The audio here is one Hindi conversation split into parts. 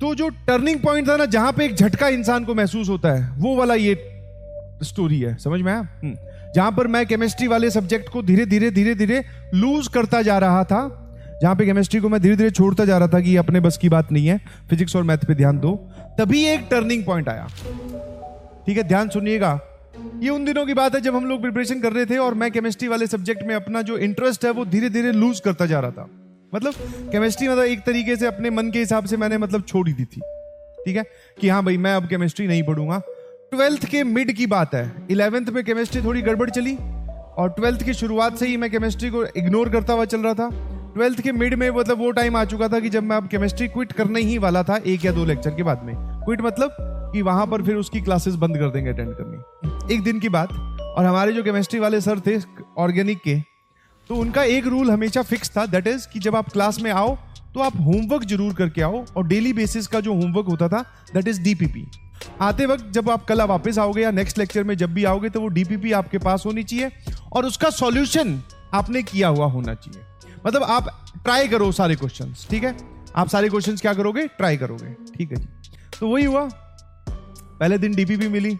तो जो टर्निंग पॉइंट था ना जहाँ पे एक झटका इंसान को महसूस होता है वो वाला ये स्टोरी है। समझ में आया? हम्म। जहाँ पर मैं केमिस्ट्री वाले सब्जेक्ट को धीरे धीरे धीरे धीरे लूज करता जा रहा था जहाँ पे केमिस्ट्री को मैं धीरे धीरे छोड़ता जा रहा था कि ये अपने बस की बात नहीं है फिजिक्स और मैथ पे ध्यान दो तभी एक टर्निंग पॉइंट आया। ठीक है ध्यान सुनिएगा। ये उन दिनों की बात है जब हम लोग प्रिपरेशन कर रहे थे और मैं केमिस्ट्री वाले सब्जेक्ट में अपना जो इंटरेस्ट है वो धीरे धीरे लूज करता जा रहा था। मतलब केमिस्ट्री मतलब एक तरीके से अपने मन के हिसाब से मैंने मतलब छोड़ ही दी थी। ठीक है? कि हाँ भाई, मैं अब केमिस्ट्री नहीं पढ़ूँगा। ट्वेल्थ के मिड की बात है। इलेवेंथ में केमिस्ट्री थोड़ी गड़बड़ चली और ट्वेल्थ की शुरुआत से ही मैं केमिस्ट्री को इग्नोर करता हुआ चल रहा था। ट्वेल्थ के मिड में मतलब वो टाइम आ चुका था कि जब मैं अब केमिस्ट्री क्विट करने ही वाला था एक या दो लेक्चर के बाद में। क्विट मतलब कि वहाँ पर फिर उसकी क्लासेस बंद कर देंगे अटेंड करनी। एक दिन की बात। और हमारे जो केमिस्ट्री वाले सर थे ऑर्गेनिक के तो उनका एक रूल हमेशा फिक्स था दैट इज़ कि जब आप क्लास में आओ तो आप होमवर्क ज़रूर करके आओ, और डेली बेसिस का जो होमवर्क होता था दैट इज़ डीपीपी आते वक्त जब आप कल वापस आओगे या नेक्स्ट लेक्चर में जब भी आओगे तो वो डीपीपी आपके पास होनी चाहिए, और उसका सॉल्यूशन आपने किया हुआ होना चाहिए। मतलब आप ट्राई करो सारे क्वेश्चन ठीक है? आप सारे क्वेश्चन क्या करोगे? ट्राई करोगे, ठीक है जी। तो वही हुआ। पहले दिन डीपीपी मिली,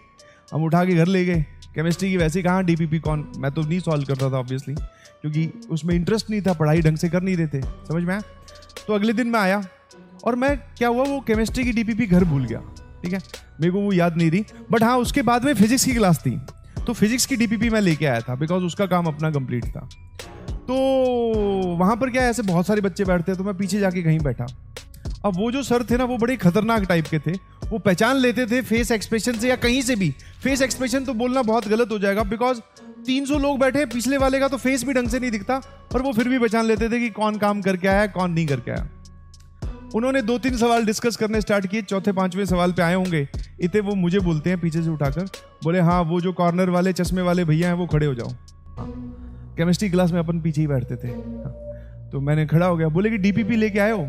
हम उठा के घर ले गए। केमिस्ट्री की वैसे कहाँ डीपीपी कौन? मैं तो नहीं सॉल्व करता था ऑब्वियसली क्योंकि उसमें इंटरेस्ट नहीं था, पढ़ाई ढंग से कर नहीं रहे थे समझ में आया? तो अगले दिन मैं आया और मैं, क्या हुआ, वो केमिस्ट्री की डीपीपी घर भूल गया, ठीक है? मेरे को वो याद नहीं रही बट हाँ उसके बाद में फिजिक्स की क्लास थी तो फिजिक्स की डीपीपी मैं लेके आया था बिकॉज़ उसका काम अपना कंप्लीट था। तो वहाँ पर क्या ऐसे बहुत सारे बच्चे बैठते हैं तो मैं पीछे जाके कहीं बैठा। अब वो जो सर थे ना, वो बड़े खतरनाक टाइप के थे, वो पहचान लेते थे फेस एक्सप्रेशन से या कहीं से भी। फेस एक्सप्रेशन तो बोलना बहुत गलत हो जाएगा बिकॉज़ 300 लोग बैठे, पिछले वाले का तो फेस भी ढंग से नहीं दिखता, पर वो फिर भी पहचान लेते थे कि कौन काम करके आया है, कौन नहीं करके आया। उन्होंने दो तीन सवाल डिस्कस करने स्टार्ट किए, चौथे, पाँचवें सवाल पे आए होंगे। इतने वो मुझे बोलते हैं पीछे से उठाकर, बोले हाँ वो जो कॉर्नर वाले, चश्मे वाले भैया हैं, वो खड़े हो जाओ। केमिस्ट्री क्लास में अपन पीछे ही बैठते थे। तो मैंने खड़ा हो गया, बोले कि डीपीपी लेके आए हो?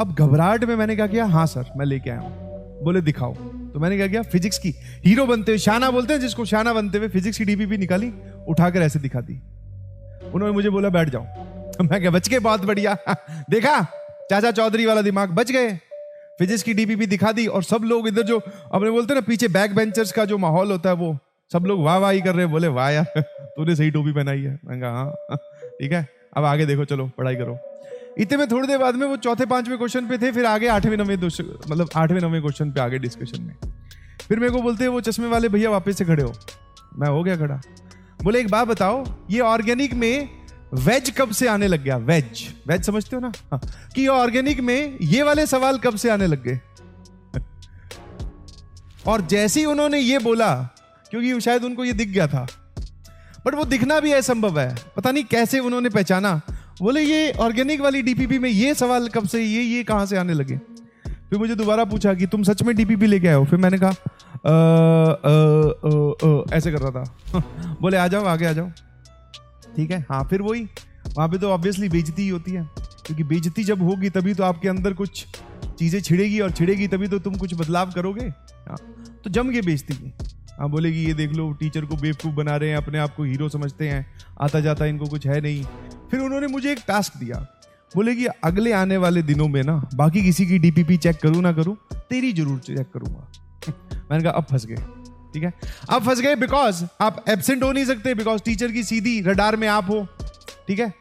अब घबराहट में मैंने क्या किया हाँ सर, मैं लेके आया हूँ। बोले, दिखाओ। तो मैंने क्या किया फिजिक्स की हीरो बनते हुए, शाना बोलते हैं, जिसको शाना बनते हुए फिजिक्स की डीपीपी निकाली उठाकर ऐसे दिखा दी उन्होंने मुझे बोला, बैठ जाओ। मैं क्या, बच के बहुत बढ़िया। देखा, चाचा चौधरी वाला दिमाग, बच गए। फिजिक्स की डीपीपी दिखा दी और सब लोग इधर जो अपने बोलते ना, पीछे बैक बेंचर्स का जो माहौल होता है वो, सब लोग वाह वाह कर रहे बोले, वाह यार, तूने सही टोपी पहनाई है। मैं कहा हाँ ठीक है, अब आगे देखो, चलो, पढ़ाई करो। इतने में थोड़ी देर बाद में वो चौथे पाँचवें क्वेश्चन पे थे, फिर आगे आठवें, नवे मतलब आठवें, नवे क्वेश्चन पे आगे डिस्कशन में। फिर मेरे को बोलते हैं, वो चश्मे वाले भैया वापस से खड़े हो। मैं हो गया खड़ा। बोले, एक बात बताओ, ये ऑर्गेनिक में वेज कब से आने लग गया? वेज वेज समझते हो ना? हाँ। कि ऑर्गेनिक में ये वाले सवाल कब से आने लग गए? और जैसे ही उन्होंने ये बोला, क्योंकि शायद उनको ये दिख गया था, बट वो दिखना भी असंभव है। पता नहीं कैसे उन्होंने पहचाना। बोले, ये ऑर्गेनिक वाली डीपीपी में ये सवाल कब से, ये ये कहाँ से आने लगे? फिर मुझे दोबारा पूछा कि तुम सच में डीपीपी लेके आए हो? फिर मैंने कहा ऐसे कर रहा था। बोले, आ जाओ, आगे आ जाओ। ठीक है? हाँ फिर वही। वहाँ पे तो ऑब्वियसली बेजती ही होती है। क्योंकि बेजती जब होगी तभी तो आपके अंदर कुछ चीज़ें छिड़ेगी और छिड़ेगी तभी तो तुम कुछ बदलाव करोगे। हाँ तो जम के बेचती है हाँ बोलेगी ये देख लो, टीचर को बेवकूफ़ बना रहे हैं, अपने आप को हीरो समझते हैं। आता जाता इनको कुछ है नहीं। फिर उन्होंने मुझे एक टास्क दिया। बोले कि अगले आने वाले दिनों में ना, बाकी किसी की डीपीपी चेक करूँ ना करूँ, तेरी ज़रूर चेक करूँगा। मैंने कहा, अब फंस गए। ठीक है? अब फंस गए बिकॉज़ आप एबसेंट हो नहीं सकते बिकॉज़ टीचर की सीधी रडार में आप हो। ठीक है?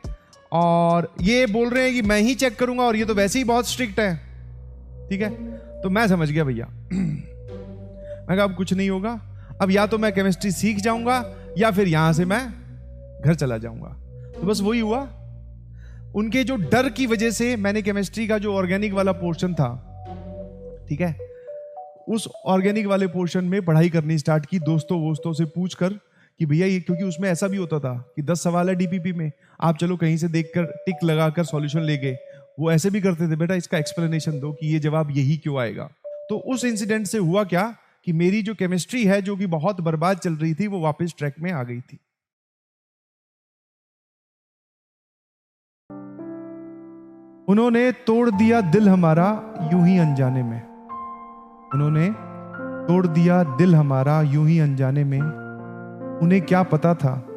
और ये बोल रहे हैं कि मैं ही चेक करूँगा और ये तो वैसे ही बहुत स्ट्रिक्ट है। ठीक है? तो मैं समझ गया भैया। मैं कहा, अब कुछ नहीं होगा। अब या तो मैं केमिस्ट्री सीख जाऊँगा, या फिर यहाँ से मैं घर चला जाऊँगा। तो बस वही हुआ। उनके जो डर की वजह से मैंने केमिस्ट्री का जो ऑर्गेनिक वाला पोर्शन था, ठीक है, उस ऑर्गेनिक वाले पोर्शन में पढ़ाई करनी स्टार्ट की, दोस्तों वोस्तों से पूछ कर कि भैया ये क्योंकि उसमें ऐसा भी होता था कि दस सवाल है डीपीपी में, आप चलो कहीं से देखकर टिक लगा कर सॉल्यूशन ले गए। वो ऐसे भी करते थे, बेटा इसका एक्सप्लेनेशन दो कि ये जवाब यही क्यों आएगा? तो उस इंसिडेंट से हुआ क्या कि मेरी जो केमिस्ट्री है, जो कि बहुत बर्बाद चल रही थी, वो वापस ट्रैक में आ गई थी। उन्होंने तोड़ दिया दिल हमारा यूँ ही अनजाने में। उन्होंने तोड़ दिया दिल हमारा यूँ ही अनजाने में। उन्हें क्या पता था?